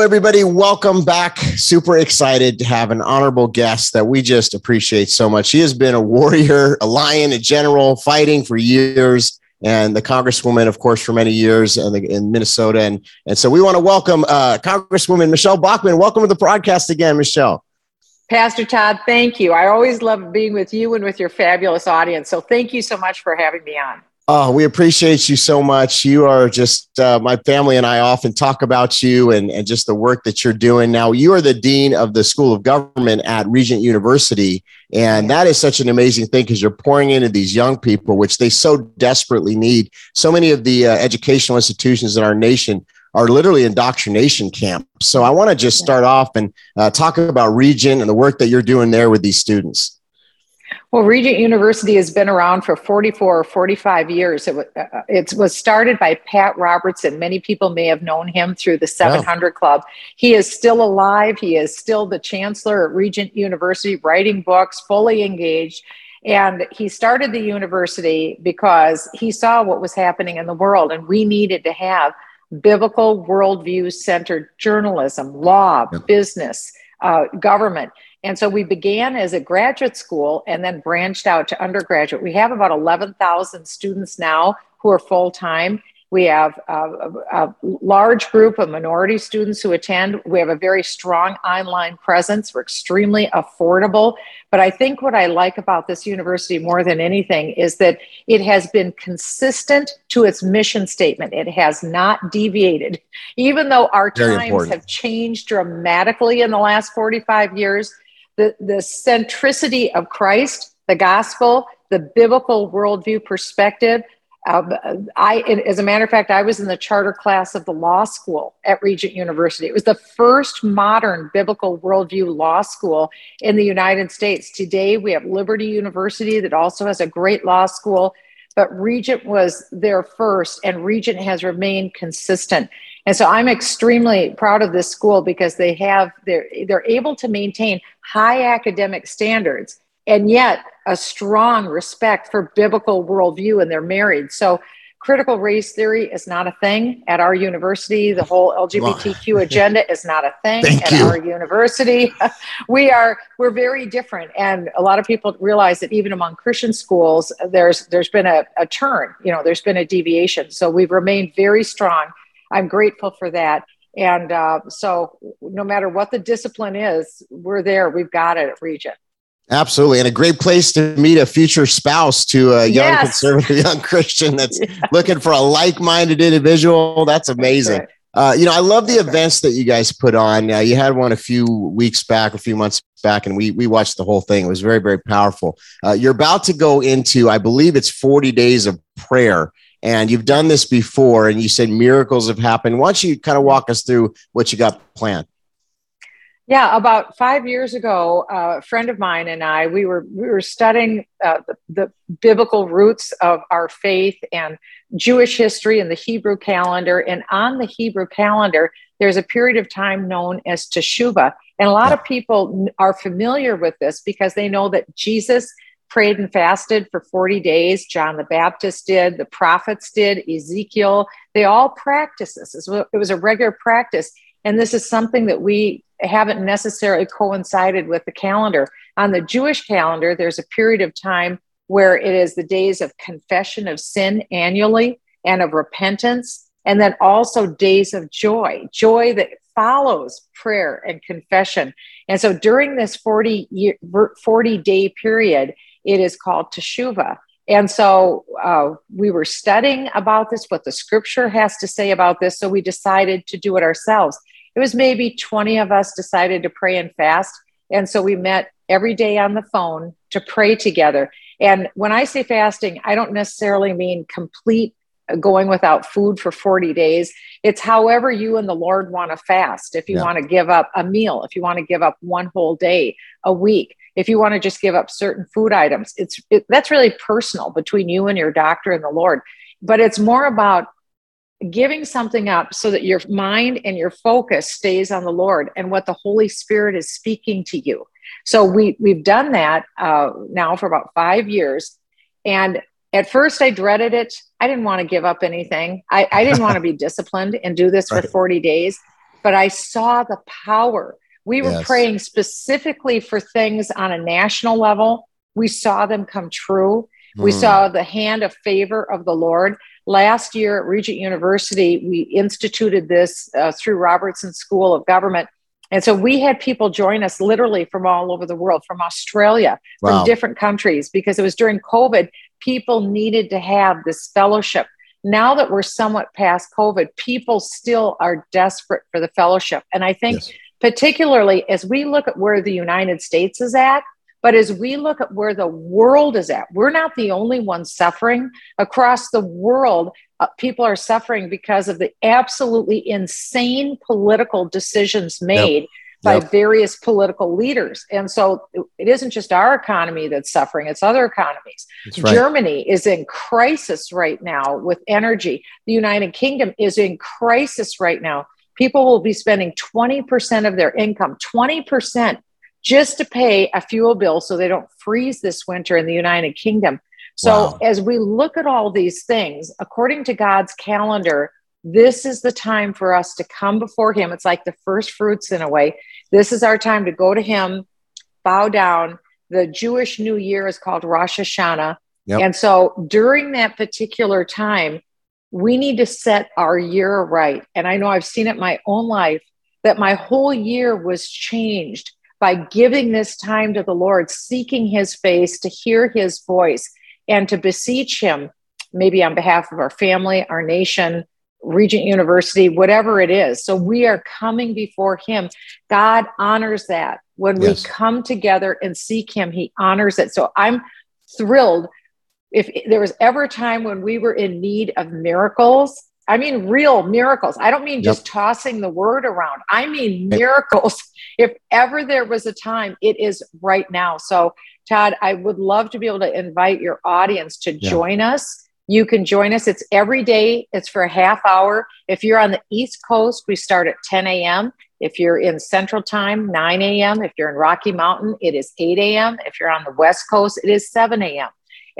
Everybody. Welcome back. Super excited to have an honorable guest that we just appreciate so much. She has been a warrior, a lion, a general, fighting for years, and the Congresswoman, of course, for many years in, the, in Minnesota. And, and so we want to welcome uh, Congresswoman Michele Bachmann. Welcome to the broadcast again, Michele. Pastor Todd, thank you. I always love being with you and with your fabulous audience. So thank you so much for having me on. Oh, we appreciate you so much. You are just uh, my family and I often talk about you and, and just the work that you're doing. Now, you are the dean of the School of Government at Regent University, and that is such an amazing thing because you're pouring into these young people, which they so desperately need. So many of the uh, educational institutions in our nation are literally indoctrination camps. So, I want to just start off and uh, talk about Regent and the work that you're doing there with these students. Well, Regent University has been around for 44 or 45 years. It, uh, uh, it, was started by Pat Robertson. Many people may have known him through the 700 Club. He is still alive. He is still the chancellor at Regent University, writing books, fully engaged. And he started the university because he saw what was happening in the world, and we needed to have biblical worldview centered journalism, law, business, uh, government. And so we began as a graduate school and then branched out to undergraduate. We have about 11,000 students now who are full time. We have a, a, large group of minority students who attend. We have a very strong online presence. We're extremely affordable. But I think what I like about this university more than anything is that it has been consistent to its mission statement. It has not deviated. Even though our very times important. have changed dramatically in the last 45 years, the, the centricity of Christ, the gospel, the biblical worldview perspective. Um, I, as a matter of fact, I was in the charter class of the law school at Regent University. It was the first modern biblical worldview law school in the United States. Today, we have Liberty University that also has a great law school, but Regent was there first, and Regent has remained consistent. And so I'm extremely proud of this school because they have they're they're able to maintain high academic standards and yet a strong respect for biblical worldview and they're married. So critical race theory is not a thing at our university. The whole LGBTQ agenda is not a thing Thank at you. our university. we are we're very different, and a lot of people realize that even among Christian schools, there's there's been a, a turn. You know, there's been a deviation. So we've remained very strong I'm grateful for that. And uh, so, no matter what the discipline is, we're there. We've got it at Regent. Absolutely. And a great place to meet a future spouse to a young yes. conservative young Christian that's yeah. looking for a like minded individual. That's amazing. That's right. uh, you know, I love the that's events right. that you guys put on. Uh, you had one a few weeks back, a few months back, and we we watched the whole thing. It was very, very powerful. Uh, you're about to go into, I believe it's 40 days of prayer and you've done this before and you said miracles have happened. Why don't you kind of walk us through what you got planned? Yeah about five years ago a friend of mine and i we were we were studying uh, the, the biblical roots of our faith and jewish history and the hebrew calendar. And on the hebrew calendar there's a period of time known as teshuvah. And a lot of people are familiar with this because they know that jesus prayed and fasted for 40 days. John the Baptist did, the prophets did, Ezekiel, they all practiced this. It was a regular practice. And this is something that we haven't necessarily coincided with the calendar. On the Jewish calendar, there's a period of time where it is the days of confession of sin annually and of repentance, and then also days of joy, joy that follows prayer and confession. And so during this 40 year, 40 day period, it is called Teshuvah. And so uh, we were studying about this, what the scripture has to say about this. So we decided to do it ourselves. It was maybe 20 of us decided to pray and fast. And so we met every day on the phone to pray together. And when I say fasting, I don't necessarily mean complete going without food for 40 days. It's however you and the Lord want to fast. If you yeah. want to give up a meal, if you want to give up one whole day a week, if you want to just give up certain food items it's it, that's really personal between you and your doctor and the lord but it's more about giving something up so that your mind and your focus stays on the lord and what the holy spirit is speaking to you so we we've done that uh, now for about five years and at first i dreaded it i didn't want to give up anything i, I didn't want to be disciplined and do this right. for 40 days but I saw the power. We were yes. praying specifically for things on a national level. We saw them come true. Mm. We hmm. saw the hand of favor of the Lord. Last year at Regent University, we instituted this uh, through Robertson School of Government. And so we had people join us literally from all over the world, from Australia, wow. from different countries, because it was during COVID. People needed to have this fellowship now that we're somewhat past COVID, people still are desperate for the fellowship. And I think, yes. Particularly as we look at where the United States is at, but as we look at where the world is at, we're not the only ones suffering. Across the world, uh, people are suffering because of the absolutely insane political decisions made. Yep by yep. various political leaders. And so it isn't just our economy that's suffering, it's other economies. Right. Germany is in crisis right now with energy. The United Kingdom is in crisis right now. People will be spending 20% of their income, 20% just to pay a fuel bill so they don't freeze this winter in the United Kingdom. So, wow. as we look at all these things, according to God's calendar, this is the time for us to come before Him. It's like the first fruits in a way. This is our time to go to Him, bow down. The Jewish New Year is called Rosh Hashanah. Yep. And so during that particular time, we need to set our year right. And I know I've seen it in my own life that my whole year was changed by giving this time to the Lord, seeking His face, to hear His voice, and to beseech Him, maybe on behalf of our family, our nation, Regent University, whatever it is. So we are coming before Him. God honors that. When yes. we come together and seek Him, He honors it. So I'm thrilled. If there was ever a time when we were in need of miracles, I mean real miracles. I don't mean just tossing the word around. I mean miracles. if ever there was a time, it is right now. So, Todd, I would love to be able to invite your audience to yeah. join us you can join us. It's every day, it's for a half hour. If you're on the East Coast, we start at 10 a.m. If you're in Central Time, 9 a.m. If you're in Rocky Mountain, it is 8 a.m. If you're on the West Coast, it is 7 a.m.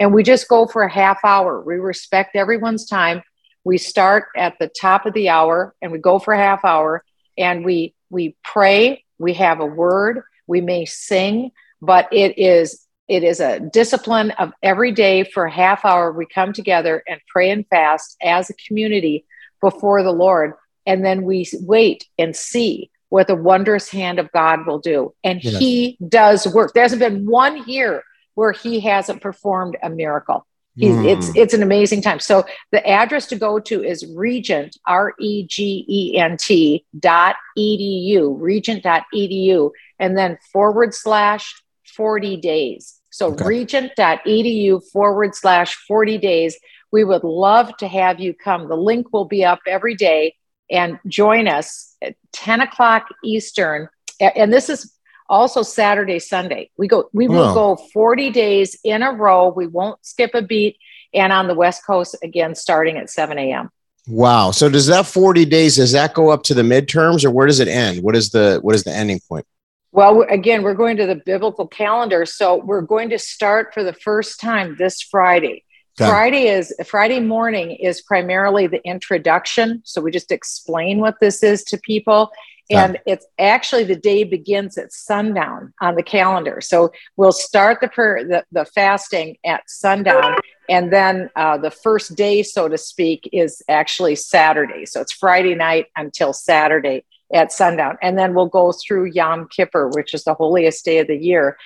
And we just go for a half hour. We respect everyone's time. We start at the top of the hour and we go for a half hour and we we pray, we have a word, we may sing, but it is it is a discipline of every day for a half hour. We come together and pray and fast as a community before the Lord. And then we wait and see what the wondrous hand of God will do. And yes. He does work. There hasn't been one year where He hasn't performed a miracle. Mm. It's it's an amazing time. So the address to go to is Regent R E G E N T dot edu Regent dot edu and then forward slash forty days. So okay. edu forward slash 40 days. We would love to have you come. The link will be up every day and join us at 10 o'clock Eastern. And this is also Saturday, Sunday. We go, we will go 40 days in a row. We won't skip a beat. And on the West Coast again, starting at 7 a.m. Wow. So does that 40 days, does that go up to the midterms or where does it end? What is the what is the ending point? Well, again, we're going to the biblical calendar. So we're going to start for the first time this Friday. Okay. Friday is Friday morning is primarily the introduction. So we just explain what this is to people. And okay. it's actually the day begins at sundown on the calendar. So we'll start the prayer, the, the fasting at sundown. And then uh, the first day, so to speak, is actually Saturday. So it's Friday night until Saturday at sundown. And then we'll go through Yom Kippur, which is the holiest day of the year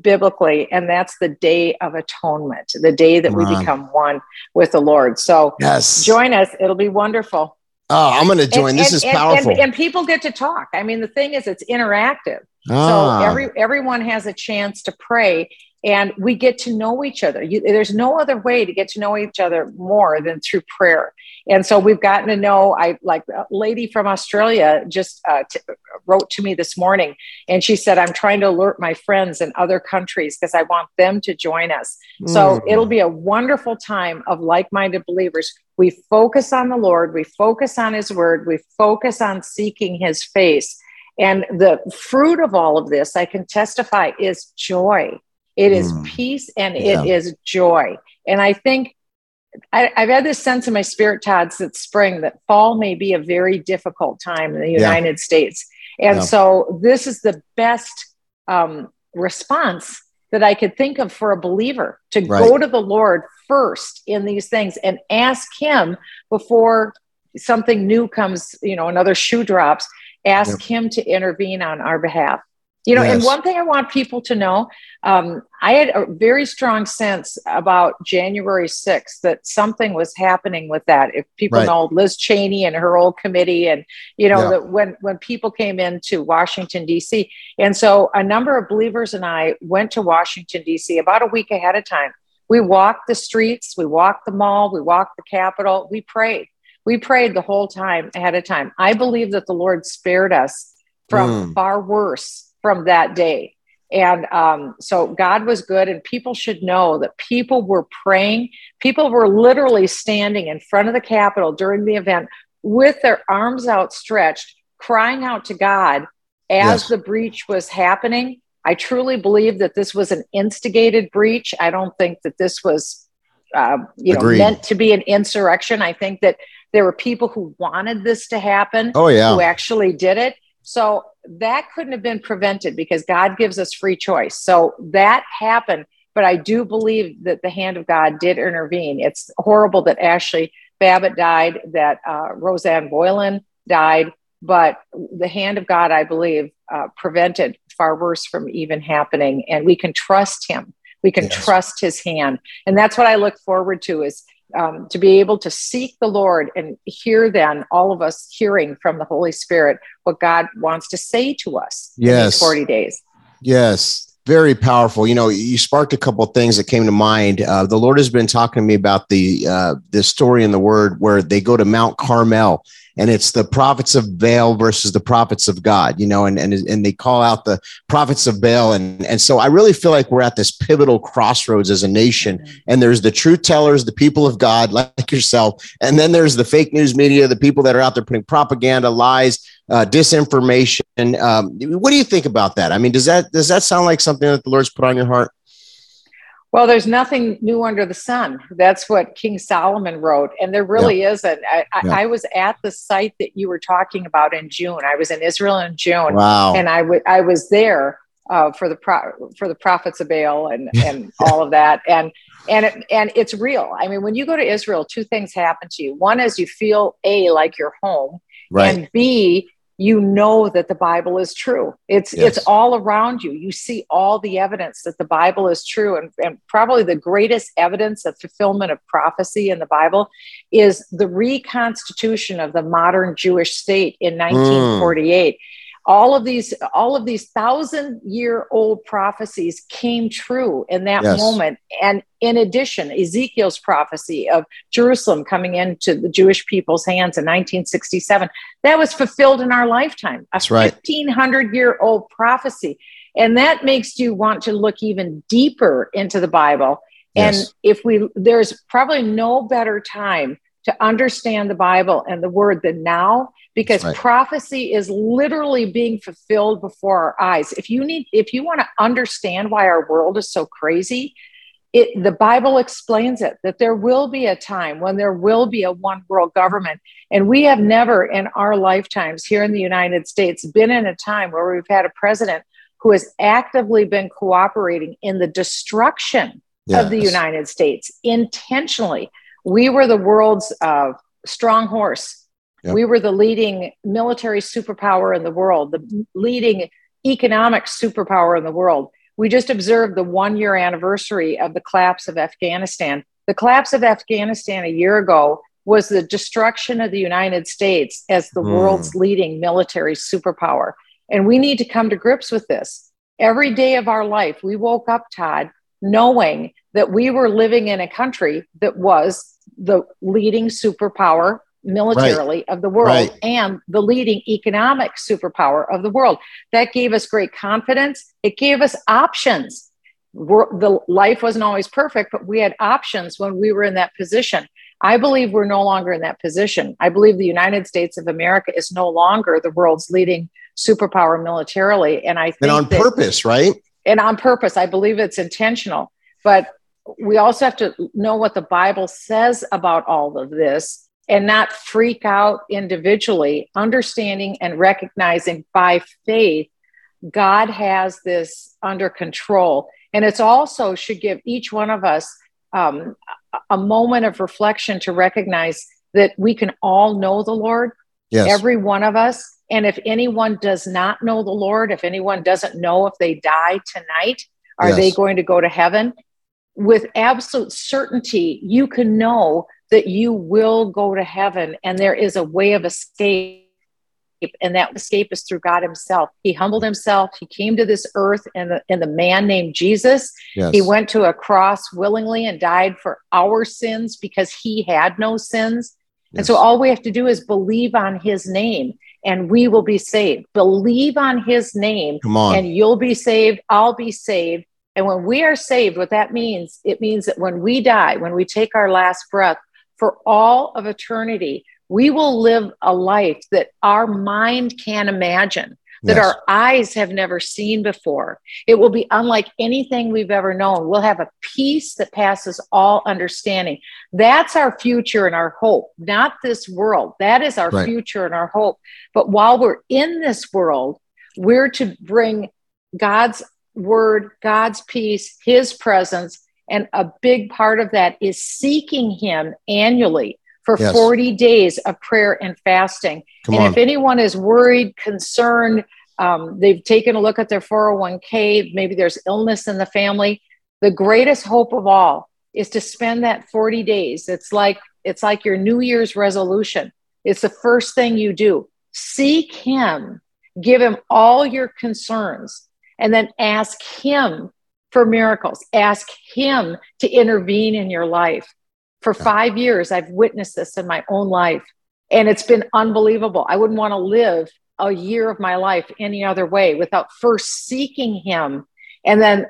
biblically. And that's the day of atonement, the day that we become one with the Lord. So yes. join us. It'll be wonderful. Oh, I'm going to join. And, this and, is powerful. And, and, people get to talk. I mean, the thing is, it's interactive. Ah. So every everyone has a chance to pray and we get to know each other. You, there's no other way to get to know each other more than through prayer. And so we've gotten to know. I like a lady from Australia just uh, t- wrote to me this morning, and she said, "I'm trying to alert my friends in other countries because I want them to join us." Mm. So it'll be a wonderful time of like-minded believers. We focus on the Lord. We focus on His Word. We focus on seeking His face. And the fruit of all of this, I can testify, is joy. It is mm. peace and yeah. it is joy. And I think I, have had this sense in my spirit, Todd, since spring that fall may be a very difficult time in the United yeah. States. And yeah. so this is the best um, response that I could think of for a believer to right. go to the Lord first in these things and ask Him before something new comes, you know, another shoe drops, ask yep. Him to intervene on our behalf. You know, yes. and one thing I want people to know, um, I had a very strong sense about January 6th that something was happening with that. If people right. know Liz Cheney and her old committee, and you know yeah. that when when people came into Washington D.C. and so a number of believers and I went to Washington D.C. about a week ahead of time. We walked the streets, we walked the mall, we walked the Capitol, we prayed. We prayed the whole time ahead of time. I believe that the Lord spared us from mm. far worse from that day. And um, so God was good, and people should know that people were praying. People were literally standing in front of the Capitol during the event with their arms outstretched, crying out to God as yes. the breach was happening. I truly believe that this was an instigated breach. I don't think that this was, uh, you Agreed. know, meant to be an insurrection. I think that there were people who wanted this to happen. Oh yeah, who actually did it. So that couldn't have been prevented because God gives us free choice. So that happened. But I do believe that the hand of God did intervene. It's horrible that Ashley Babbitt died, that uh, Rosanne Boyland died, but the hand of God, I believe, uh, prevented far worse from even happening. And we can trust Him. We can yes. trust His hand, and that's what I look forward to. Is um, to be able to seek the Lord and hear then all of us hearing from the Holy Spirit what God wants to say to us yes. 40 days. Yes. Very powerful. You know, you sparked a couple of things that came to mind. Uh, the Lord has been talking to me about the uh, the story in the Word where they go to Mount Carmel and it's the prophets of Baal versus the prophets of God, you know, and, and, and they call out the prophets of Baal. And, and so I really feel like we're at this pivotal crossroads as a nation. And there's the truth tellers, the people of God, like yourself. And then there's the fake news media, the people that are out there putting propaganda, lies, uh, disinformation. Um, what do you think about that? I mean, does that, does that sound like something that the Lord's put on your heart? Well, there's nothing new under the sun. That's what King Solomon wrote. And there really yeah. isn't. I, yeah. I, was at the site that you were talking about in June. I was in Israel in June. Wow. And I, w- I was there uh, for the pro- for the prophets of Baal and, and all of that. And and it, and it's real. I mean, when you go to Israel, two things happen to you. One is you feel a like you're home, right. and b you know that the bible is true. It's yes. it's all around you. You see all the evidence that the bible is true. And, and probably the greatest evidence of fulfillment of prophecy in the bible is the reconstitution of the modern jewish state in 1948 mm all of these all of these thousand year old prophecies came true in that yes. moment and in addition ezekiel's prophecy of jerusalem coming into the jewish people's hands in 1967 that was fulfilled in our lifetime a That's right. 1500 year old prophecy and that makes you want to look even deeper into the bible yes. and if we there's probably no better time to understand the bible and the word than now because right. prophecy is literally being fulfilled before our eyes. If you need, if you want to understand why our world is so crazy, it, the Bible explains it that there will be a time when there will be a one world government. And we have never in our lifetimes here in the United States been in a time where we've had a president who has actively been cooperating in the destruction yes. of the United States intentionally. We were the world's uh, strong horse Yep. We were the leading military superpower in the world, the leading economic superpower in the world. We just observed the one year anniversary of the collapse of Afghanistan. The collapse of Afghanistan a year ago was the destruction of the United States as the mm. world's leading military superpower. And we need to come to grips with this. Every day of our life, we woke up, Todd, knowing that we were living in a country that was the leading superpower militarily right. of the world right. and the leading economic superpower of the world. That gave us great confidence. It gave us options. We're, the life wasn't always perfect, but we had options when we were in that position. I believe we're no longer in that position. I believe the United States of America is no longer the world's leading superpower militarily, and I think and on that, purpose, right? And on purpose, I believe it's intentional. But we also have to know what the Bible says about all of this and not freak out individually, understanding and recognizing by faith God has this under control. And it's also should give each one of us um, a moment of reflection to recognize that we can all know the Lord, yes. every one of us. And if anyone does not know the Lord, if anyone doesn't know if they die tonight, are yes. they going to go to heaven? With absolute certainty, you can know that you will go to heaven and there is a way of escape and that escape is through God Himself. He humbled Himself. He came to this earth in the in the man named Jesus. Yes. He went to a cross willingly and died for our sins because He had no sins. Yes. And so all we have to do is believe on His name, and we will be saved. Believe on His name, on. and you'll be saved. I'll be saved. And when we are saved, what that means, it means that when we die, when we take our last breath, for all of eternity, we will live a life that our mind can't imagine, that yes. our eyes have never seen before. It will be unlike anything we've ever known. We'll have a peace that passes all understanding. That's our future and our hope, not this world. That is our right. future and our hope. But while we're in this world, we're to bring God's word, God's peace, his presence. And a big part of that is seeking him annually for yes. 40 days of prayer and fasting. Come and on. if anyone is worried, concerned, um, they've taken a look at their 401k, maybe there's illness in the family, the greatest hope of all is to spend that 40 days. It's like it's like your New Year's resolution. It's the first thing you do. Seek him, give him all your concerns, and then ask him for miracles. Ask him to intervene in your life. For five years, I've witnessed this in my own life, and it's been unbelievable. I wouldn't want to live a year of my life any other way without first seeking Him, and then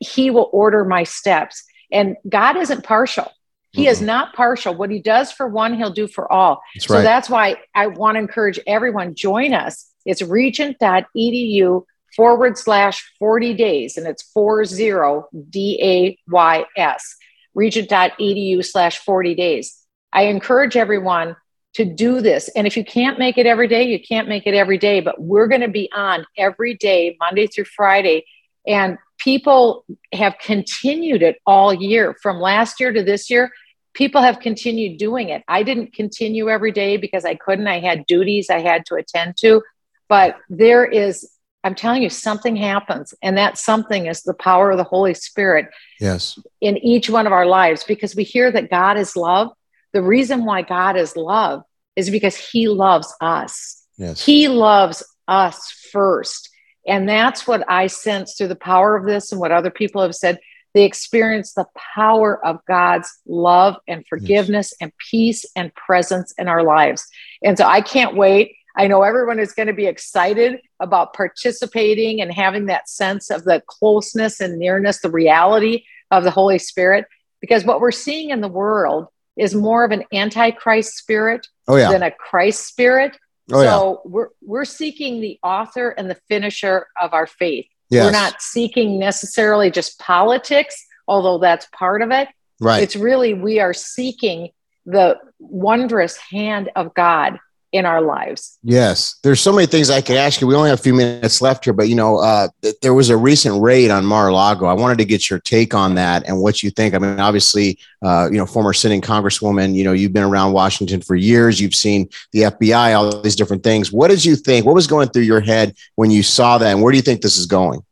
He will order my steps. And God isn't partial. He mm-hmm. is not partial. What he does for one, he'll do for all. That's so right. that's why I want to encourage everyone, join us. It's regent.edu forward slash 40 days, and it's 40 D A Y S regent.edu slash 40 days. I encourage everyone to do this. And if you can't make it every day, you can't make it every day, but we're going to be on every day, Monday through Friday. And people have continued it all year from last year to this year. People have continued doing it. I didn't continue every day because I couldn't. I had duties I had to attend to. But there is I'm telling you, something happens. And that something is the power of the Holy Spirit. Yes. In each one of our lives, because we hear that God is love. The reason why God is love is because he loves us. Yes. He loves us first. And that's what I sense through the power of this and what other people have said. They experience the power of God's love and forgiveness yes. and peace and presence in our lives. And so I can't wait I know everyone is going to be excited about participating and having that sense of the closeness and nearness, the reality of the Holy Spirit, because what we're seeing in the world is more of an antichrist spirit oh, yeah. than a Christ spirit. Oh, so yeah. we're we're seeking the author and the finisher of our faith. Yes. We're not seeking necessarily just politics, although that's part of it. Right. It's really we are seeking the wondrous hand of God in our lives. Yes, there's so many things I could ask you. We only have a few minutes left here, but you know, uh, th- there was a recent raid on Mar-a-Lago. I wanted to get your take on that and what you think. I mean, obviously, uh, you know, former sitting congresswoman. You know, you've been around Washington for years. You've seen the FBI, all these different things. What did you think? What was going through your head when you saw that, and where do you think this is going?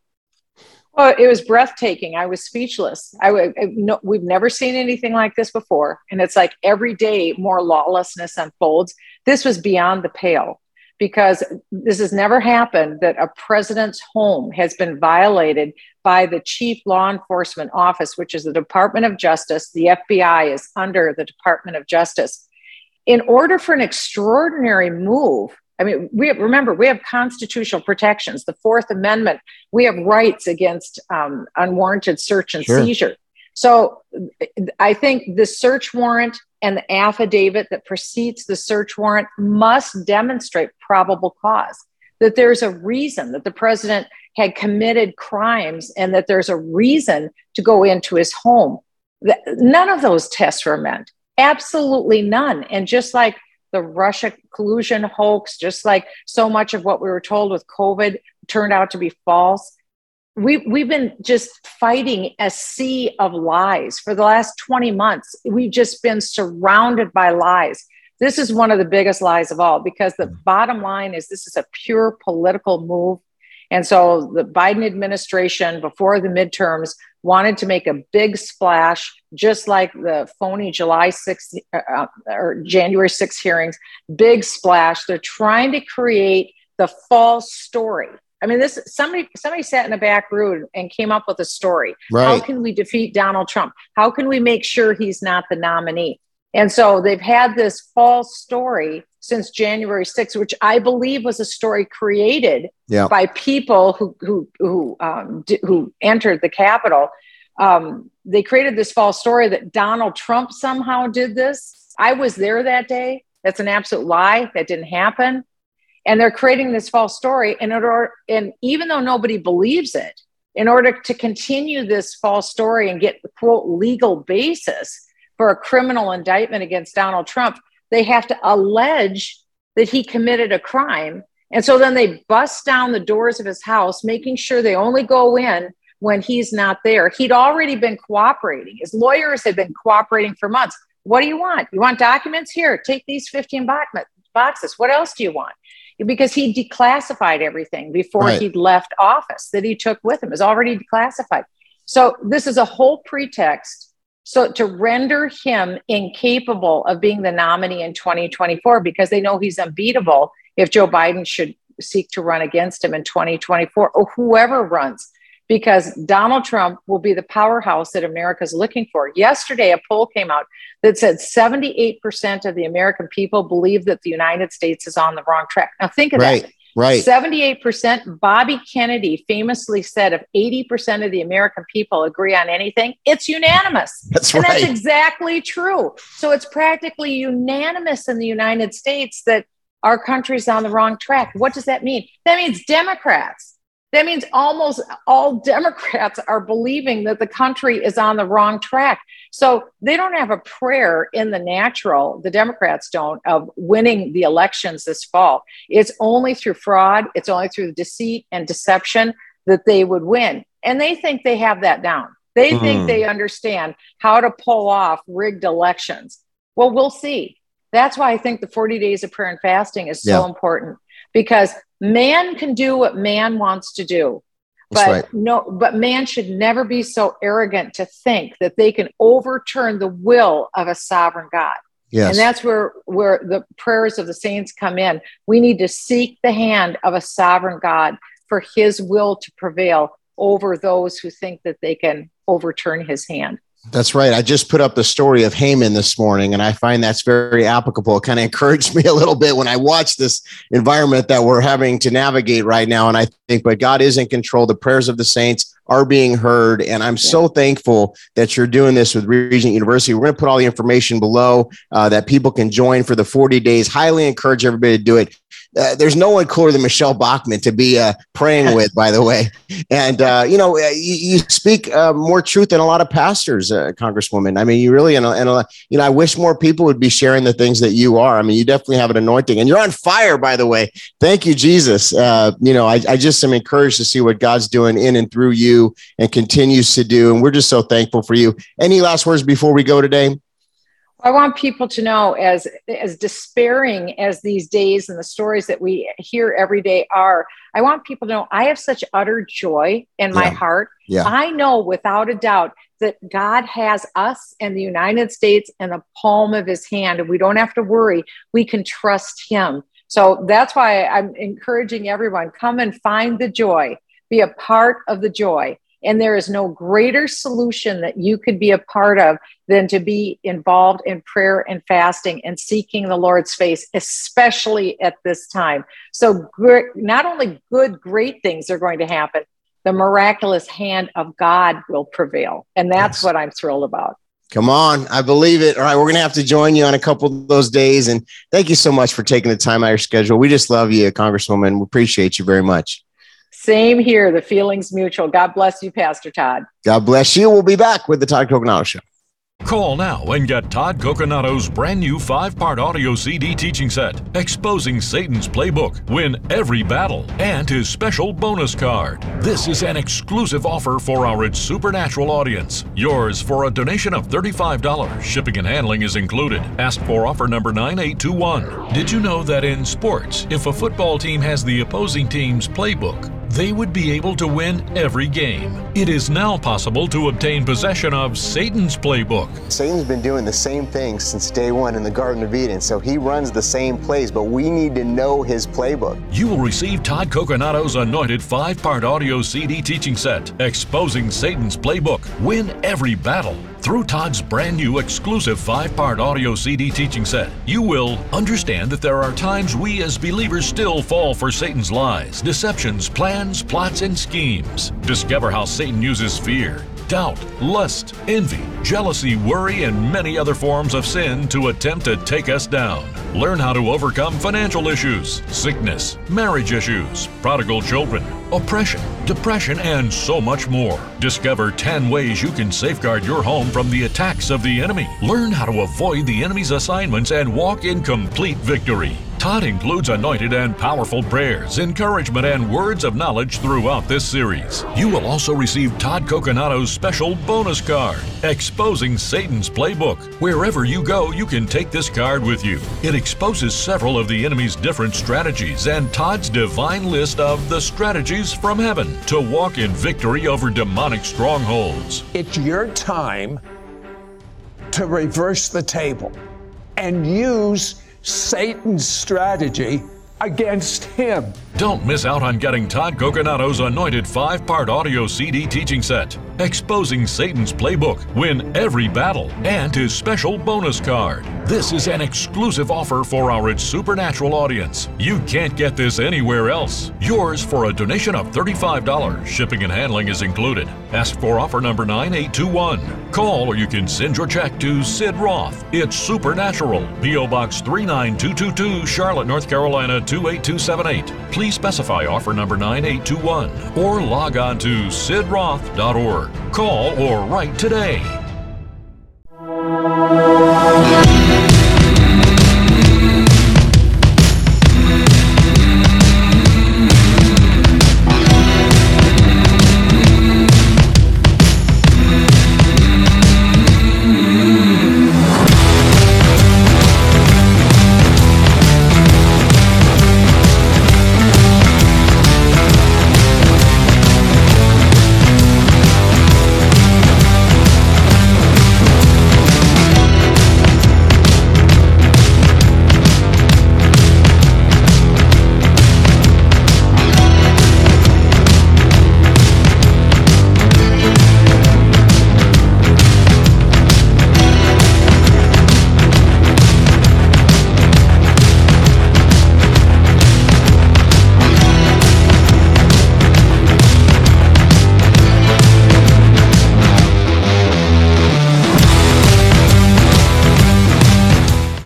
Well, it was breathtaking. I was speechless. I, I no, we've never seen anything like this before, and it's like every day more lawlessness unfolds. This was beyond the pale because this has never happened that a president's home has been violated by the chief law enforcement office, which is the Department of Justice. The FBI is under the Department of Justice. In order for an extraordinary move I mean, we have, remember we have constitutional protections, the Fourth Amendment. We have rights against um, unwarranted search and sure. seizure. So, I think the search warrant and the affidavit that precedes the search warrant must demonstrate probable cause that there's a reason that the president had committed crimes and that there's a reason to go into his home. none of those tests were meant. Absolutely none. And just like the Russia collusion hoax, just like so much of what we were told with COVID turned out to be false. We, we've been just fighting a sea of lies for the last 20 months. We've just been surrounded by lies. This is one of the biggest lies of all because the bottom line is this is a pure political move. And so the Biden administration, before the midterms, wanted to make a big splash, just like the phony July 6th uh, uh, or January 6th hearings, big splash. They're trying to create the false story. I mean, this somebody somebody sat in a back room and came up with a story. Right. How can we defeat Donald Trump? How can we make sure he's not the nominee? And so they've had this false story since January 6th, which I believe was a story created yeah. by people who who who um, d- who entered the Capitol. Um, they created this false story that Donald Trump somehow did this. I was there that day. That's an absolute lie. That didn't happen. And they're creating this false story. And, order, and even though nobody believes it, in order to continue this false story and get the quote legal basis for a criminal indictment against Donald Trump, they have to allege that he committed a crime. And so then they bust down the doors of his house, making sure they only go in when he's not there. He'd already been cooperating. His lawyers had been cooperating for months. What do you want? You want documents? Here, take these 15 boxes. What else do you want? Because he declassified everything before right. he'd left office that he took with him is already declassified. So this is a whole pretext so to render him incapable of being the nominee in 2024 because they know he's unbeatable if Joe Biden should seek to run against him in 2024 or whoever runs because Donald Trump will be the powerhouse that America's looking for. Yesterday, a poll came out that said 78% of the American people believe that the United States is on the wrong track. Now, think of right. that. Right. 78%. Bobby Kennedy famously said if 80% of the American people agree on anything, it's unanimous. That's and right. that's exactly true. So it's practically unanimous in the United States that our country's on the wrong track. What does that mean? That means Democrats that means almost all Democrats are believing that the country is on the wrong track. So they don't have a prayer in the natural, the Democrats don't, of winning the elections this fall. It's only through fraud, it's only through deceit and deception that they would win. And they think they have that down. They mm. think they understand how to pull off rigged elections. Well, we'll see. That's why I think the 40 days of prayer and fasting is so yeah. important because man can do what man wants to do but right. no but man should never be so arrogant to think that they can overturn the will of a sovereign god yes. and that's where where the prayers of the saints come in we need to seek the hand of a sovereign god for his will to prevail over those who think that they can overturn his hand that's right. I just put up the story of Haman this morning, and I find that's very applicable. It kind of encouraged me a little bit when I watch this environment that we're having to navigate right now. And I think, but God is in control. The prayers of the saints are being heard. And I'm yeah. so thankful that you're doing this with Regent University. We're going to put all the information below uh, that people can join for the 40 days. Highly encourage everybody to do it. Uh, there's no one cooler than Michele Bachmann to be uh, praying with, by the way. And, uh, you know, uh, you, you speak uh, more truth than a lot of pastors, Congresswoman. I mean, you really, and, and you know, I wish more people would be sharing the things that you are. I mean, you definitely have an anointing and you're on fire, by the way. Thank you, Jesus. you know, I, I just am encouraged to see what God's doing in and through you and continues to do. And we're just so thankful for you. Any last words before we go today? I want people to know as as despairing as these days and the stories that we hear every day are, I want people to know I have such utter joy in my yeah. heart. Yeah. I know without a doubt that God has us and the United States in the palm of his hand and we don't have to worry. We can trust him. So that's why I'm encouraging everyone come and find the joy, be a part of the joy. And there is no greater solution that you could be a part of than to be involved in prayer and fasting and seeking the Lord's face, especially at this time. So, not only good, great things are going to happen, the miraculous hand of God will prevail. And that's yes. what I'm thrilled about. Come on, I believe it. All right, we're going to have to join you on a couple of those days. And thank you so much for taking the time out of your schedule. We just love you, Congresswoman. We appreciate you very much. Same here. The feeling's mutual. God bless you, Pastor Todd. God bless you. We'll be back with the Todd Coconato Show. Call now and get Todd Coconato's brand new five part audio CD teaching set, Exposing Satan's Playbook, Win Every Battle, and his special bonus card. This is an exclusive offer for our Supernatural audience. Yours for a donation of $35. Shipping and handling is included. Ask for offer number 9821. Did you know that in sports, if a football team has the opposing team's playbook, they would be able to win every game. It is now possible to obtain possession of Satan's playbook. Satan's been doing the same thing since day one in the Garden of Eden, so he runs the same plays, but we need to know his playbook. You will receive Todd Coconato's anointed five part audio CD teaching set, Exposing Satan's Playbook. Win every battle. Through Todd's brand new exclusive five part audio CD teaching set, you will understand that there are times we as believers still fall for Satan's lies, deceptions, plans, plots, and schemes. Discover how Satan uses fear, doubt, lust, envy, jealousy, worry, and many other forms of sin to attempt to take us down. Learn how to overcome financial issues, sickness, marriage issues, prodigal children, oppression, depression, and so much more. Discover 10 ways you can safeguard your home from the attacks of the enemy. Learn how to avoid the enemy's assignments and walk in complete victory. Todd includes anointed and powerful prayers, encouragement, and words of knowledge throughout this series. You will also receive Todd Coconato's special bonus card, Exposing Satan's Playbook. Wherever you go, you can take this card with you. It exposes several of the enemy's different strategies and Todd's divine list of the strategies from heaven to walk in victory over demonic strongholds. It's your time to reverse the table and use Satan's strategy against him. Don't miss out on getting Todd Coconato's anointed five part audio CD teaching set, Exposing Satan's Playbook, Win Every Battle, and his special bonus card. This is an exclusive offer for our Supernatural audience. You can't get this anywhere else. Yours for a donation of $35. Shipping and handling is included. Ask for offer number 9821. Call or you can send your check to Sid Roth. It's Supernatural, P.O. Box 39222, Charlotte, North Carolina 28278. Please specify offer number 9821 or log on to sidroth.org. Call or write today.